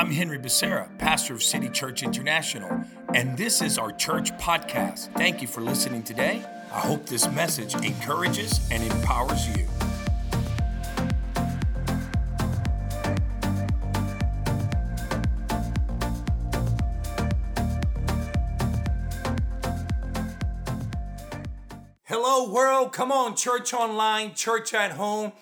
I'm Henry Becerra, pastor of City Church International, and this is our church podcast. Thank you for listening today. I hope this message encourages and empowers you. Hello, world. Come on, church online, church at home,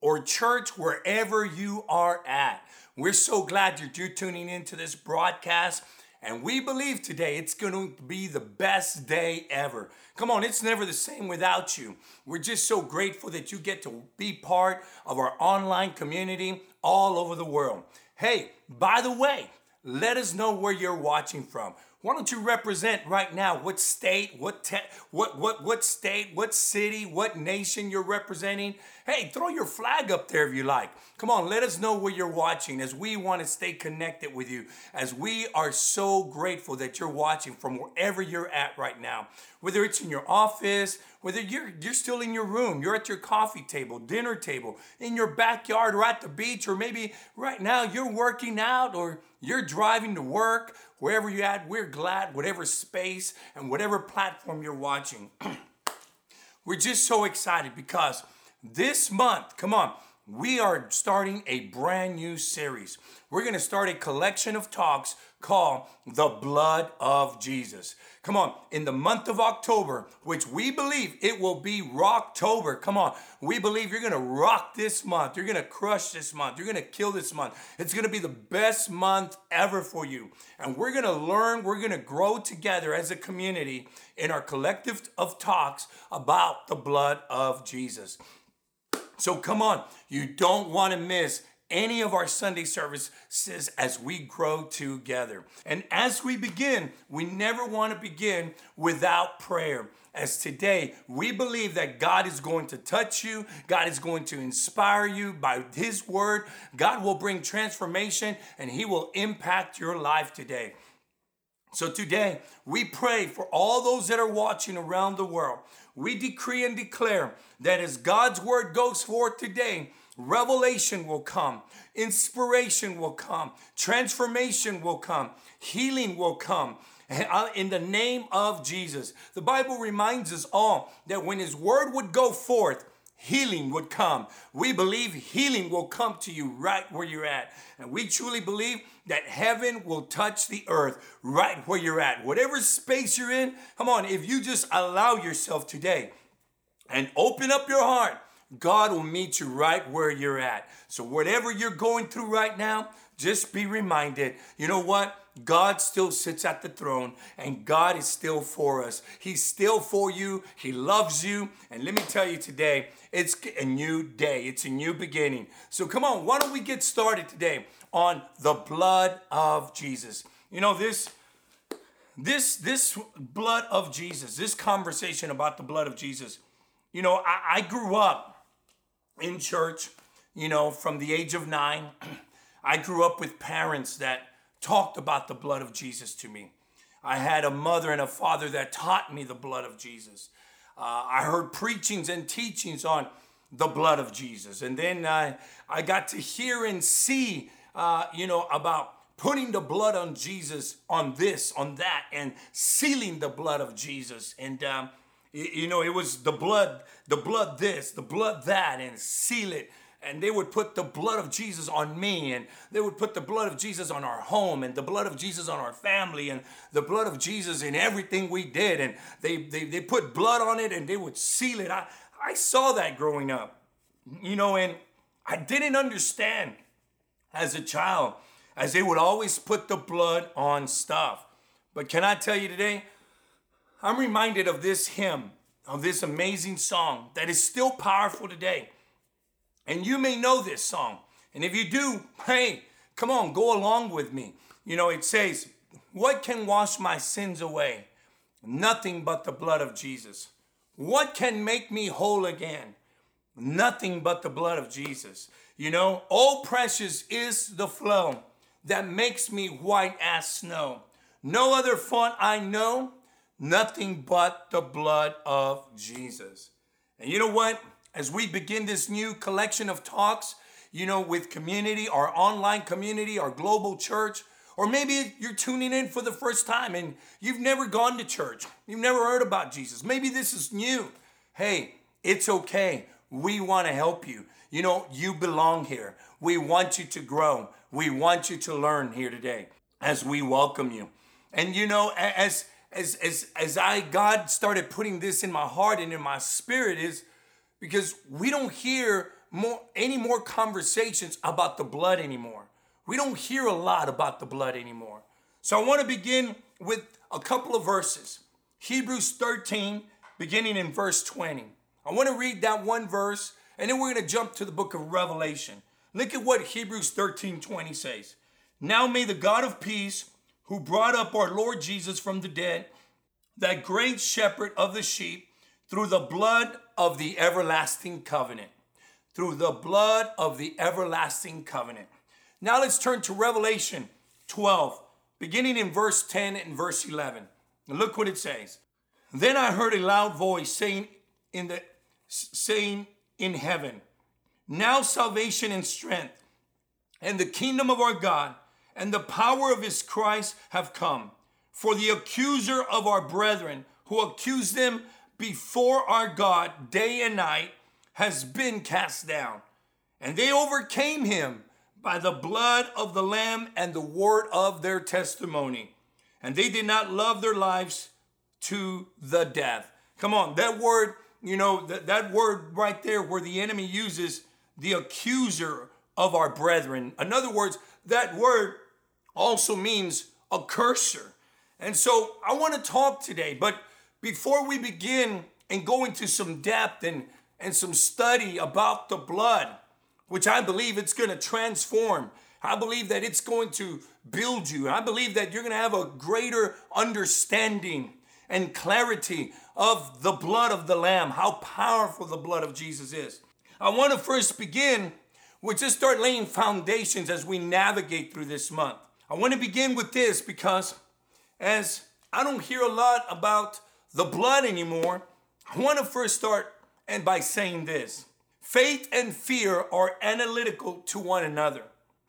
or church wherever you are at. We're so glad that you're tuning into this broadcast. And we believe today it's going to be the best day ever. Come on, it's never the same without you. We're just so grateful that you get to be part of our online community all over the world. Hey, by the way, let us know where you're watching from. Why don't you represent right now what state, what te- what what what state, what city, what nation you're representing? Hey, throw your flag up there if you like. Come on, let us know where you're watching as we want to stay connected with you. As we are so grateful that you're watching from wherever you're at right now. Whether it's in your office, whether you're you're still in your room, you're at your coffee table, dinner table, in your backyard or at the beach or maybe right now you're working out or you're driving to work, wherever you're at, we're glad, whatever space and whatever platform you're watching. we're just so excited because this month, come on, we are starting a brand new series. We're going to start a collection of talks called The Blood of Jesus. Come on, in the month of October, which we believe it will be Rocktober. Come on, we believe you're going to rock this month. You're going to crush this month. You're going to kill this month. It's going to be the best month ever for you. And we're going to learn, we're going to grow together as a community in our collective of talks about the blood of Jesus. So come on, you don't want to miss any of our Sunday services as we grow together. And as we begin, we never want to begin without prayer. As today, we believe that God is going to touch you, God is going to inspire you by His word. God will bring transformation and He will impact your life today. So today, we pray for all those that are watching around the world. We decree and declare that as God's word goes forth today, revelation will come, inspiration will come, transformation will come, healing will come. Uh, in the name of Jesus. The Bible reminds us all that when His word would go forth, healing would come. We believe healing will come to you right where you're at. And we truly believe that heaven will touch the earth right where you're at. Whatever space you're in, come on, if you just allow yourself today and open up your heart, God will meet you right where you're at. So, whatever you're going through right now, just be reminded you know what? God still sits at the throne and God is still for us. He's still for you. He loves you. And let me tell you today, it's a new day, it's a new beginning. So come on, why don't we get started today on the blood of Jesus? You know, this this this blood of Jesus, this conversation about the blood of Jesus. You know, I, I grew up in church, you know, from the age of nine. I grew up with parents that talked about the blood of Jesus to me. I had a mother and a father that taught me the blood of Jesus. Uh, I heard preachings and teachings on the blood of Jesus. And then I, I got to hear and see, uh, you know, about putting the blood on Jesus on this, on that, and sealing the blood of Jesus. And, um, you know, it was the blood, the blood this, the blood that, and seal it and they would put the blood of Jesus on me, and they would put the blood of Jesus on our home, and the blood of Jesus on our family, and the blood of Jesus in everything we did. And they, they, they put blood on it and they would seal it. I, I saw that growing up, you know, and I didn't understand as a child, as they would always put the blood on stuff. But can I tell you today, I'm reminded of this hymn, of this amazing song that is still powerful today. And you may know this song. And if you do, hey, come on, go along with me. You know, it says, What can wash my sins away? Nothing but the blood of Jesus. What can make me whole again? Nothing but the blood of Jesus. You know, oh, precious is the flow that makes me white as snow. No other font I know, nothing but the blood of Jesus. And you know what? as we begin this new collection of talks, you know, with community, our online community, our global church. Or maybe you're tuning in for the first time and you've never gone to church. You've never heard about Jesus. Maybe this is new. Hey, it's okay. We want to help you. You know, you belong here. We want you to grow. We want you to learn here today as we welcome you. And you know, as as as as I God started putting this in my heart and in my spirit is because we don't hear more any more conversations about the blood anymore. We don't hear a lot about the blood anymore. So I want to begin with a couple of verses. Hebrews 13, beginning in verse 20. I want to read that one verse, and then we're going to jump to the book of Revelation. Look at what Hebrews 13, 20 says. Now may the God of peace, who brought up our Lord Jesus from the dead, that great shepherd of the sheep, through the blood of the everlasting covenant. Through the blood of the everlasting covenant. Now let's turn to Revelation 12, beginning in verse 10 and verse 11. And look what it says. Then I heard a loud voice saying in the saying in heaven, Now salvation and strength and the kingdom of our God and the power of his Christ have come. For the accuser of our brethren, who accused them before our God day and night, has been cast down. And they overcame him by the blood of the Lamb and the word of their testimony. And they did not love their lives to the death. Come on, that word, you know, that, that word right there where the enemy uses the accuser of our brethren. In other words, that word also means a cursor. And so I want to talk today, but before we begin and go into some depth and, and some study about the blood, which I believe it's going to transform. I believe that it's going to build you. I believe that you're going to have a greater understanding and clarity of the blood of the Lamb, how powerful the blood of Jesus is. I want to first begin with just start laying foundations as we navigate through this month. I want to begin with this because as I don't hear a lot about the blood anymore, I want to first start and by saying this. Faith and fear are analytical to one another.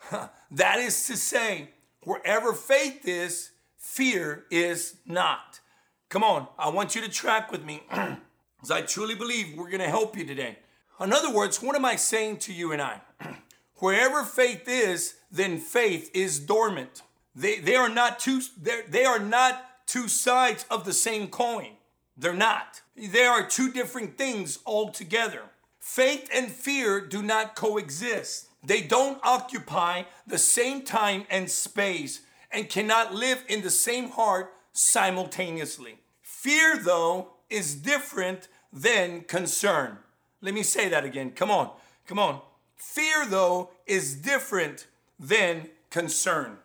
that is to say, wherever faith is, fear is not. Come on, I want you to track with me because I truly believe we're going to help you today. In other words, what am I saying to you and I? Wherever faith is, then faith is dormant. They, they are not two they are not two sides of the same coin. They're not. They are two different things altogether. Faith and fear do not coexist. They don't occupy the same time and space and cannot live in the same heart simultaneously. Fear, though, is different than concern. Let me say that again. Come on, come on. Fear, though, is different than concern.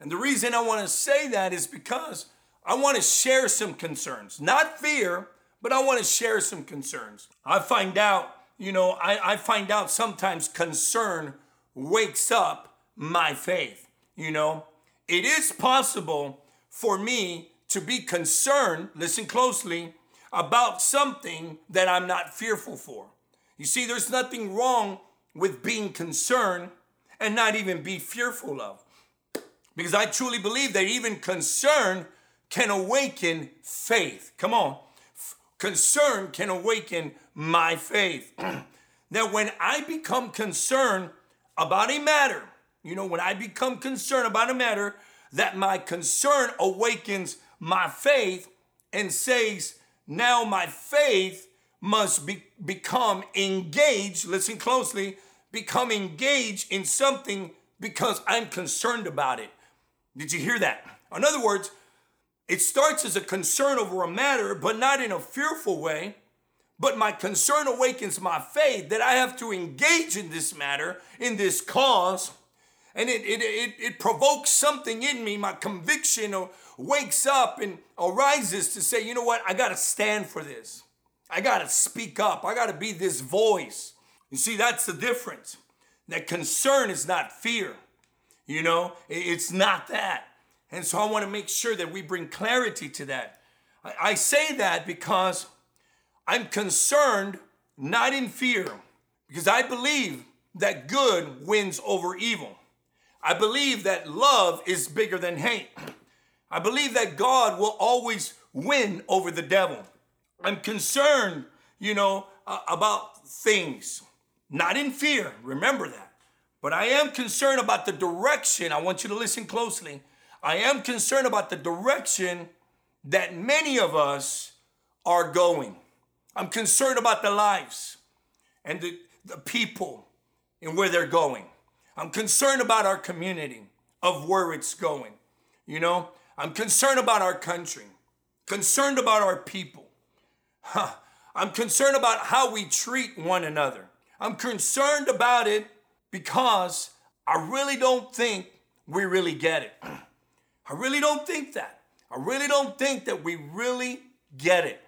And the reason I want to say that is because I want to share some concerns. Not fear, but I want to share some concerns. I find out you know, I, I find out sometimes concern wakes up my faith. You know, it is possible for me to be concerned, listen closely, about something that I'm not fearful for. You see, there's nothing wrong with being concerned and not even be fearful of. Because I truly believe that even concern can awaken faith. Come on. Concern can awaken my faith. that when I become concerned about a matter, you know, when I become concerned about a matter, that my concern awakens my faith and says, now my faith must be, become engaged, listen closely, become engaged in something because I'm concerned about it. Did you hear that? In other words, it starts as a concern over a matter, but not in a fearful way but my concern awakens my faith that I have to engage in this matter, in this cause. And it, it, it, it provokes something in me. My conviction wakes up and arises to say, you know what? I got to stand for this. I got to speak up. I got to be this voice. You see, that's the difference. That concern is not fear. You know, it's not that. And so I want to make sure that we bring clarity to that. I, say that because I'm concerned not in fear, because I believe that good wins over evil. I believe that love is bigger than hate. I believe that God will always win over the devil. I'm concerned, you know, about things, not in fear, remember that. But I am concerned about the direction. I want you to listen closely. I am concerned about the direction that many of us are going. I'm concerned about the lives and the, the people and where they're going. I'm concerned about our community of where it's going. You know, I'm concerned about our country, concerned about our people. Huh. I'm concerned about how we treat one another. I'm concerned about it because I really don't think we really get it. I really don't think that. I really don't think that we really get it.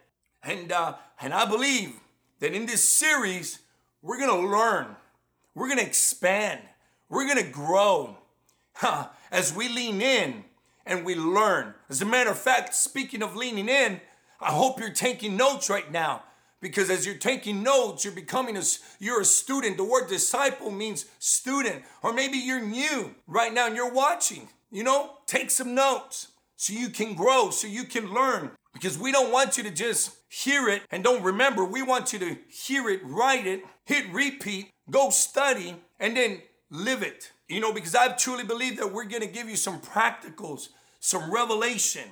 And uh, and I believe that in this series we're gonna learn, we're gonna expand, we're gonna grow huh, as we lean in and we learn. As a matter of fact, speaking of leaning in, I hope you're taking notes right now because as you're taking notes you're becoming a you're a student. The word disciple means student. Or maybe you're new right now and you're watching you know? Take some notes so you can grow so you can learn. Because we don't want you to just hear it and don't remember. We want you to hear it write it hit repeat go study and then live it. You know because i truly believe that we're going to give you some practicals some revelation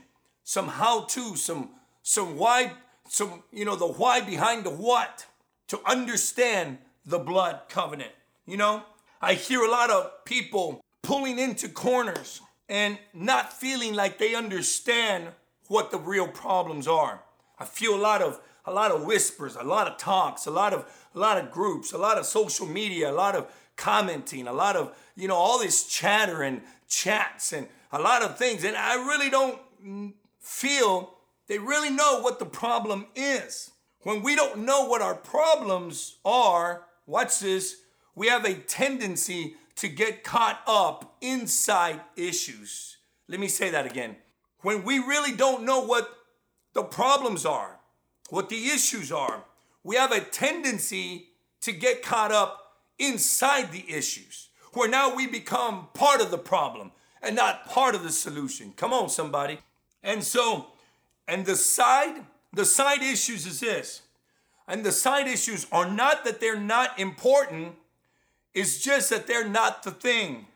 some how to some some why so, you know, the why behind the what to understand the blood covenant. You know, I hear a lot of people pulling into corners and not feeling like they understand what the real problems are. I feel a lot of a lot of whispers, a lot of talks, a lot of a lot of groups, a lot of social media, a lot of commenting, a lot of, you know, all this chatter and chats and a lot of things and I really don't feel they really know what the problem is. When we don't know what our problems are, watch this, we have a tendency to get caught up inside issues. Let me say that again. When we really don't know what the problems are, what the issues are, we have a tendency to get caught up inside the issues, where now we become part of the problem and not part of the solution. Come on, somebody. And so, and the side, the side issues is this. And the side issues are not that they're not important, it's just that they're not the thing.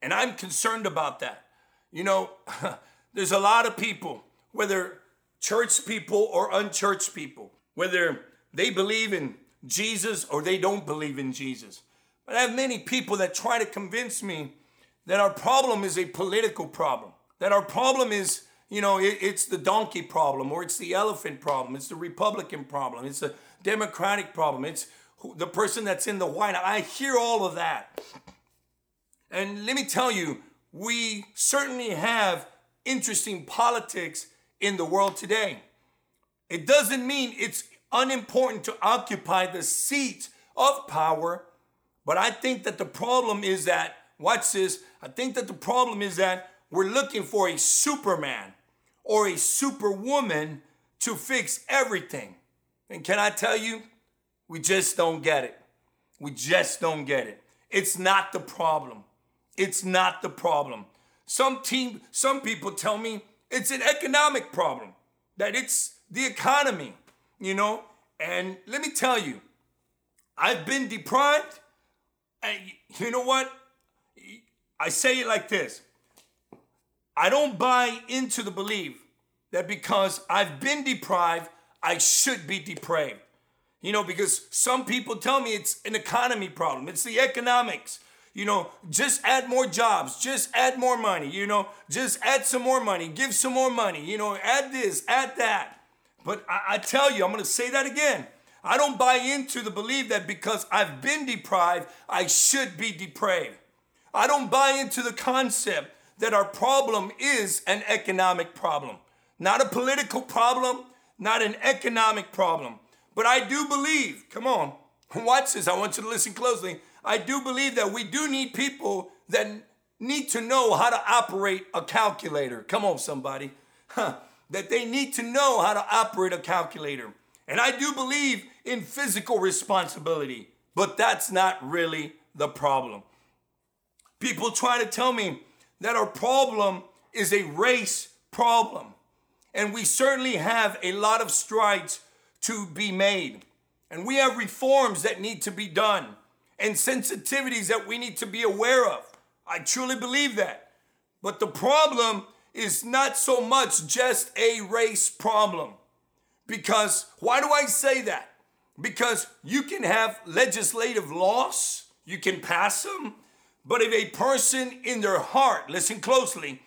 And I'm concerned about that. You know, there's a lot of people, whether church people or unchurched people, whether they believe in Jesus or they don't believe in Jesus. But I have many people that try to convince me that our problem is a political problem, that our problem is you know, it, it's the donkey problem, or it's the elephant problem, it's the Republican problem, it's the Democratic problem, it's the person that's in the White House. I hear all of that. And let me tell you, we certainly have interesting politics in the world today. It doesn't mean it's unimportant to occupy the seat of power, but I think that the problem is that, watch this, I think that the problem is that we're looking for a Superman or a superwoman to fix everything. And can I tell you, we just don't get it. We just don't get it. It's not the problem. It's not the problem. Some team, some people tell me it's an economic problem, that it's the economy, you know. And let me tell you, I've been deprived. And you know what? I say it like this I don't buy into the belief that because I've been deprived, I should be depraved. You know, because some people tell me it's an economy problem, it's the economics. You know, just add more jobs, just add more money, you know, just add some more money, give some more money, you know, add this, add that. But I, I tell you, I'm gonna say that again. I don't buy into the belief that because I've been deprived, I should be depraved. I don't buy into the concept that our problem is an economic problem. Not a political problem, not an economic problem. But I do believe, come on, watch this, I want you to listen closely. I do believe that we do need people that need to know how to operate a calculator. Come on, somebody. Huh. That they need to know how to operate a calculator. And I do believe in physical responsibility, but that's not really the problem. People try to tell me that our problem is a race problem. And we certainly have a lot of strides to be made. And we have reforms that need to be done and sensitivities that we need to be aware of. I truly believe that. But the problem is not so much just a race problem. Because why do I say that? Because you can have legislative laws, you can pass them, but if a person in their heart, listen closely,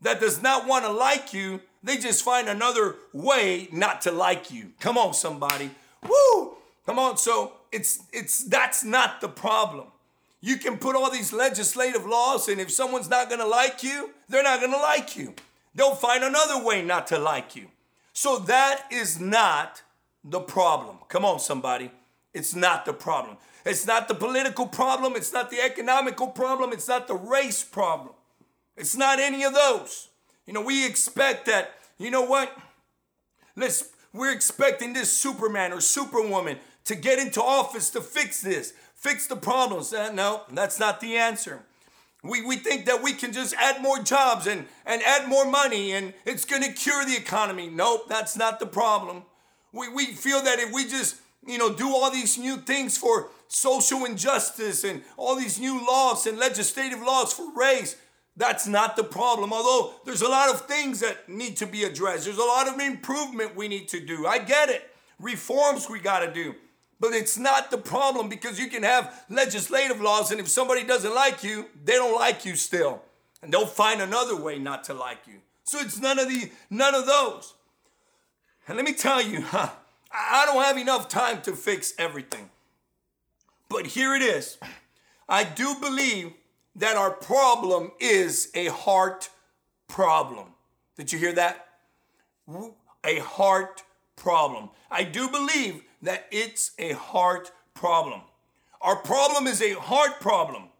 that does not want to like you, they just find another way not to like you. Come on, somebody. Woo! Come on. So it's it's that's not the problem. You can put all these legislative laws, and if someone's not gonna like you, they're not gonna like you. They'll find another way not to like you. So that is not the problem. Come on, somebody. It's not the problem. It's not the political problem. It's not the economical problem. It's not the race problem. It's not any of those. You know, we expect that, you know what? Let's, we're expecting this Superman or Superwoman to get into office to fix this, fix the problems. Uh, no, that's not the answer. We, we think that we can just add more jobs and, and add more money and it's going to cure the economy. Nope, that's not the problem. We, we feel that if we just, you know, do all these new things for social injustice and all these new laws and legislative laws for race, that's not the problem. Although there's a lot of things that need to be addressed, there's a lot of improvement we need to do. I get it. Reforms we got to do. But it's not the problem because you can have legislative laws, and if somebody doesn't like you, they don't like you still. And they'll find another way not to like you. So it's none of the none of those. And let me tell you, huh, I don't have enough time to fix everything. But here it is. I do believe that our problem is a heart problem. Did you hear that? A heart problem. I do believe that it's a heart problem. Our problem is a heart problem.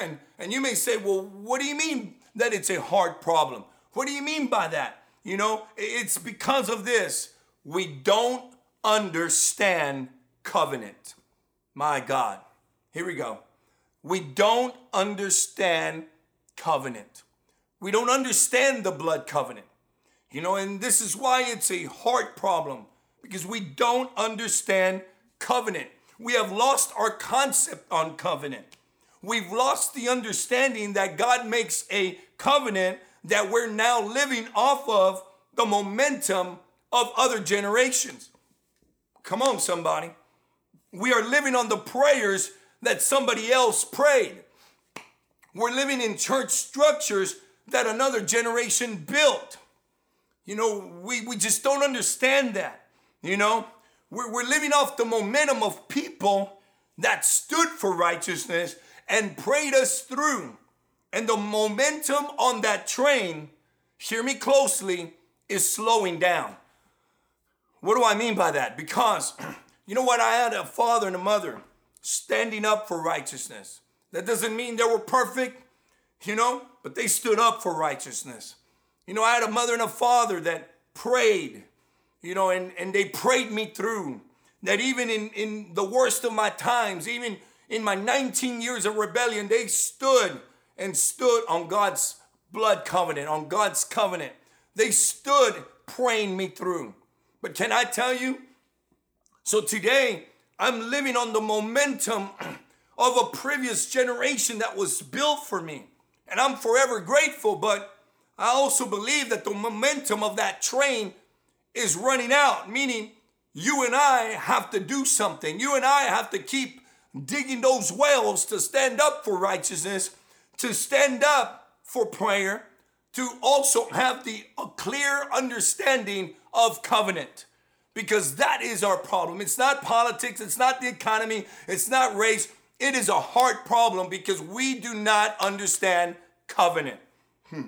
And, and you may say, well, what do you mean that it's a heart problem? What do you mean by that? You know, it's because of this. We don't understand covenant. My God. Here we go. We don't understand covenant. We don't understand the blood covenant. You know, and this is why it's a heart problem because we don't understand covenant. We have lost our concept on covenant. We've lost the understanding that God makes a covenant that we're now living off of the momentum of other generations. Come on, somebody. We are living on the prayers that somebody else prayed. We're living in church structures that another generation built. You know, we, we just don't understand that. You know, we're, we're living off the momentum of people that stood for righteousness and prayed us through. And the momentum on that train, hear me closely, is slowing down. What do I mean by that? Because, you know what? I had a father and a mother standing up for righteousness. That doesn't mean they were perfect, you know, but they stood up for righteousness. You know, I had a mother and a father that prayed, you know, and, and they prayed me through. That even in, in the worst of my times, even in my 19 years of rebellion, they stood and stood on God's blood covenant, on God's covenant. They stood praying me through. But can I tell you? So today, I'm living on the momentum of a previous generation that was built for me. And I'm forever grateful, but I also believe that the momentum of that train is running out, meaning you and I have to do something. You and I have to keep digging those wells to stand up for righteousness, to stand up for prayer, to also have the clear understanding of covenant because that is our problem. It's not politics, it's not the economy, it's not race. It is a heart problem because we do not understand covenant. Hmm.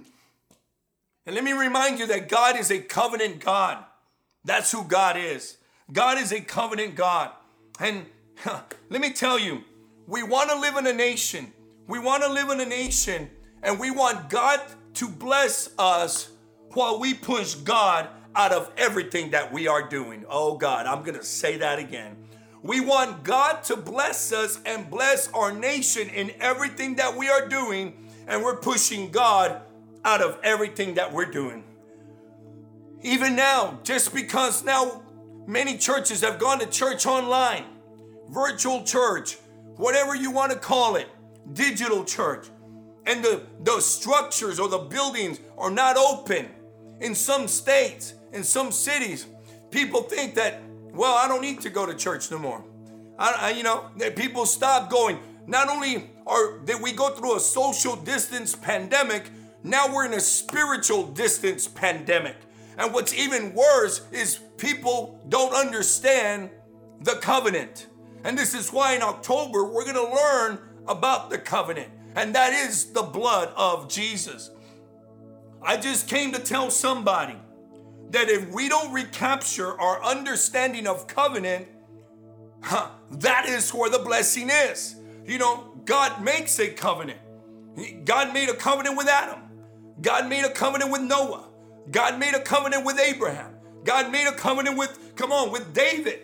And let me remind you that God is a covenant God. That's who God is. God is a covenant God. And huh, let me tell you, we want to live in a nation. We want to live in a nation and we want God to bless us while we push God out of everything that we are doing. Oh God, I'm going to say that again. We want God to bless us and bless our nation in everything that we are doing, and we're pushing God out of everything that we're doing. Even now, just because now many churches have gone to church online, virtual church, whatever you want to call it, digital church, and the, the structures or the buildings are not open in some states, in some cities, people think that, well, I don't need to go to church no more. I, I, you know, that people stop going. Not only are did we go through a social distance pandemic, now we're in a spiritual distance pandemic. And what's even worse is people don't understand the covenant. And this is why in October we're going to learn about the covenant, and that is the blood of Jesus. I just came to tell somebody that if we don't recapture our understanding of covenant, huh, that is where the blessing is. You know, God makes a covenant. God made a covenant with Adam. God made a covenant with Noah. God made a covenant with Abraham. God made a covenant with, come on, with David.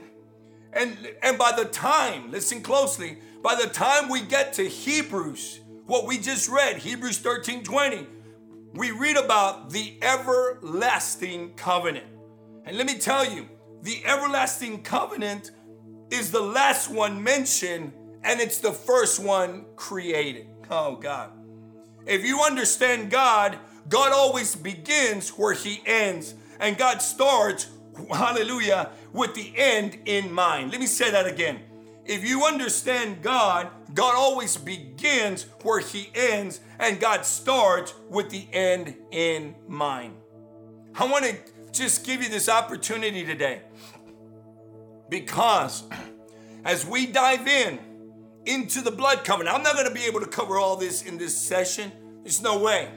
And, and by the time, listen closely, by the time we get to Hebrews, what we just read, Hebrews 13 20, we read about the everlasting covenant. And let me tell you, the everlasting covenant is the last one mentioned and it's the first one created. Oh, God. If you understand God, God always begins where He ends, and God starts, hallelujah, with the end in mind. Let me say that again. If you understand God, God always begins where He ends, and God starts with the end in mind. I want to just give you this opportunity today because as we dive in into the blood covenant, I'm not going to be able to cover all this in this session. There's no way.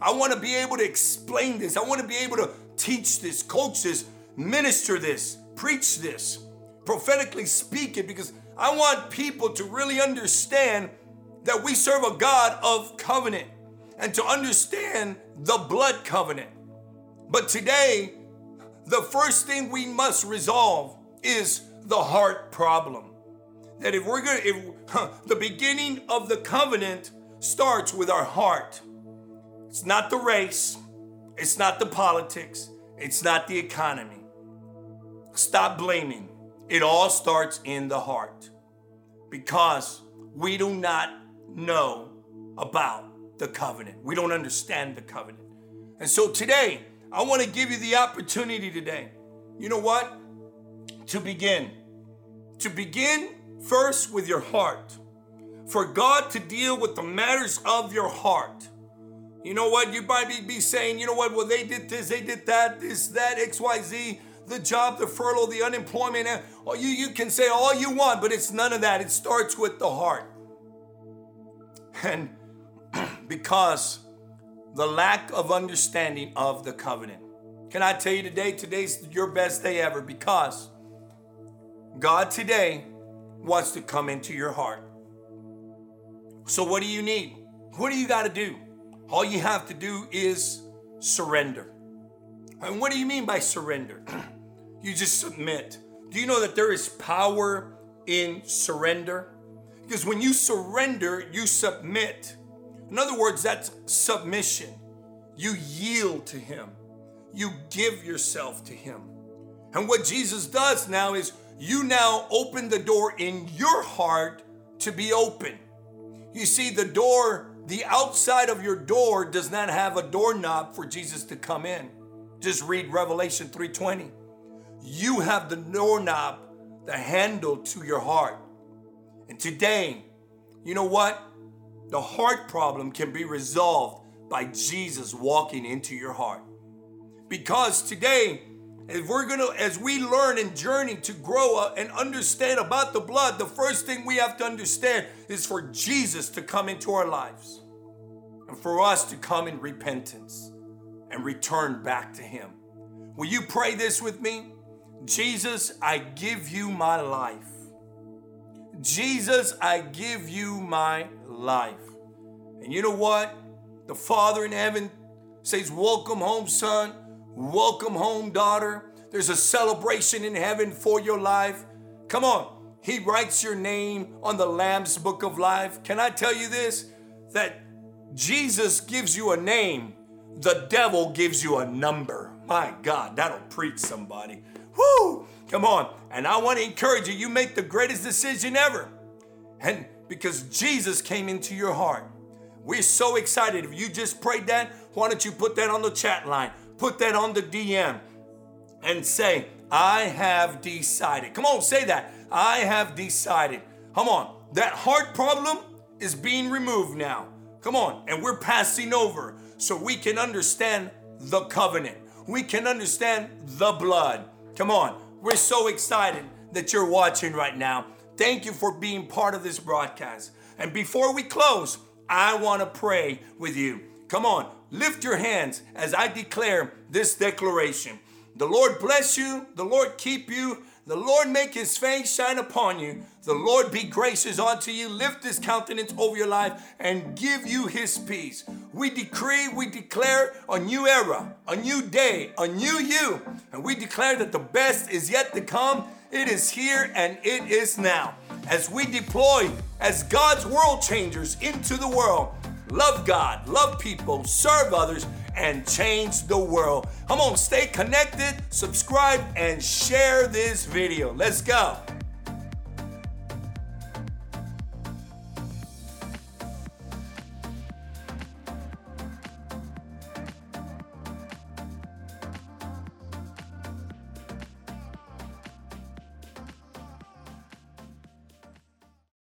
I want to be able to explain this. I want to be able to teach this, coach this, minister this, preach this, prophetically speak it because I want people to really understand that we serve a God of covenant and to understand the blood covenant. But today, the first thing we must resolve is the heart problem. That if we're going to, huh, the beginning of the covenant starts with our heart. It's not the race, it's not the politics, it's not the economy. Stop blaming. It all starts in the heart because we do not know about the covenant. We don't understand the covenant. And so today, I want to give you the opportunity today. You know what? To begin. To begin first with your heart. For God to deal with the matters of your heart. You know what? You might be saying, you know what? Well, they did this, they did that, this, that, XYZ the job, the furlough, the unemployment. You, you can say all you want, but it's none of that. It starts with the heart. And because the lack of understanding of the covenant. Can I tell you today, today's your best day ever because God today wants to come into your heart. So, what do you need? What do you got to do? All you have to do is surrender. And what do you mean by surrender? you just submit. Do you know that there is power in surrender? Because when you surrender, you submit. In other words, that's submission. You yield to Him, you give yourself to Him. And what Jesus does now is you now open the door in your heart to be open. You see, the door, the outside of your door does not have a doorknob for Jesus to come in. Just read Revelation 3:20. You have the doorknob, the handle to your heart. And today, you know what? The heart problem can be resolved by Jesus walking into your heart. Because today, if we're gonna, as we learn and journey to grow up and understand about the blood, the first thing we have to understand is for Jesus to come into our lives and for us to come in repentance and return back to Him. Will you pray this with me? Jesus, I give you my life. Jesus, I give you my life. And you know what? The Father in heaven says, Welcome home, son. Welcome home, daughter. There's a celebration in heaven for your life. Come on. He writes your name on the Lamb's book of life. Can I tell you this? That Jesus gives you a name, the devil gives you a number. My God, that'll preach somebody. Whoo! Come on. And I want to encourage you, you make the greatest decision ever. And because Jesus came into your heart. We're so excited. If you just prayed that, why don't you put that on the chat line? Put that on the DM and say, I have decided. Come on, say that. I have decided. Come on. That heart problem is being removed now. Come on. And we're passing over so we can understand the covenant. We can understand the blood. Come on. We're so excited that you're watching right now. Thank you for being part of this broadcast. And before we close, I want to pray with you. Come on, lift your hands as I declare this declaration. The Lord bless you, the Lord keep you, the Lord make his face shine upon you. The Lord be gracious unto you, lift his countenance over your life, and give you his peace. We decree, we declare a new era, a new day, a new you. And we declare that the best is yet to come. It is here and it is now. As we deploy as God's world changers into the world, love God, love people, serve others, and change the world. Come on, stay connected, subscribe, and share this video. Let's go.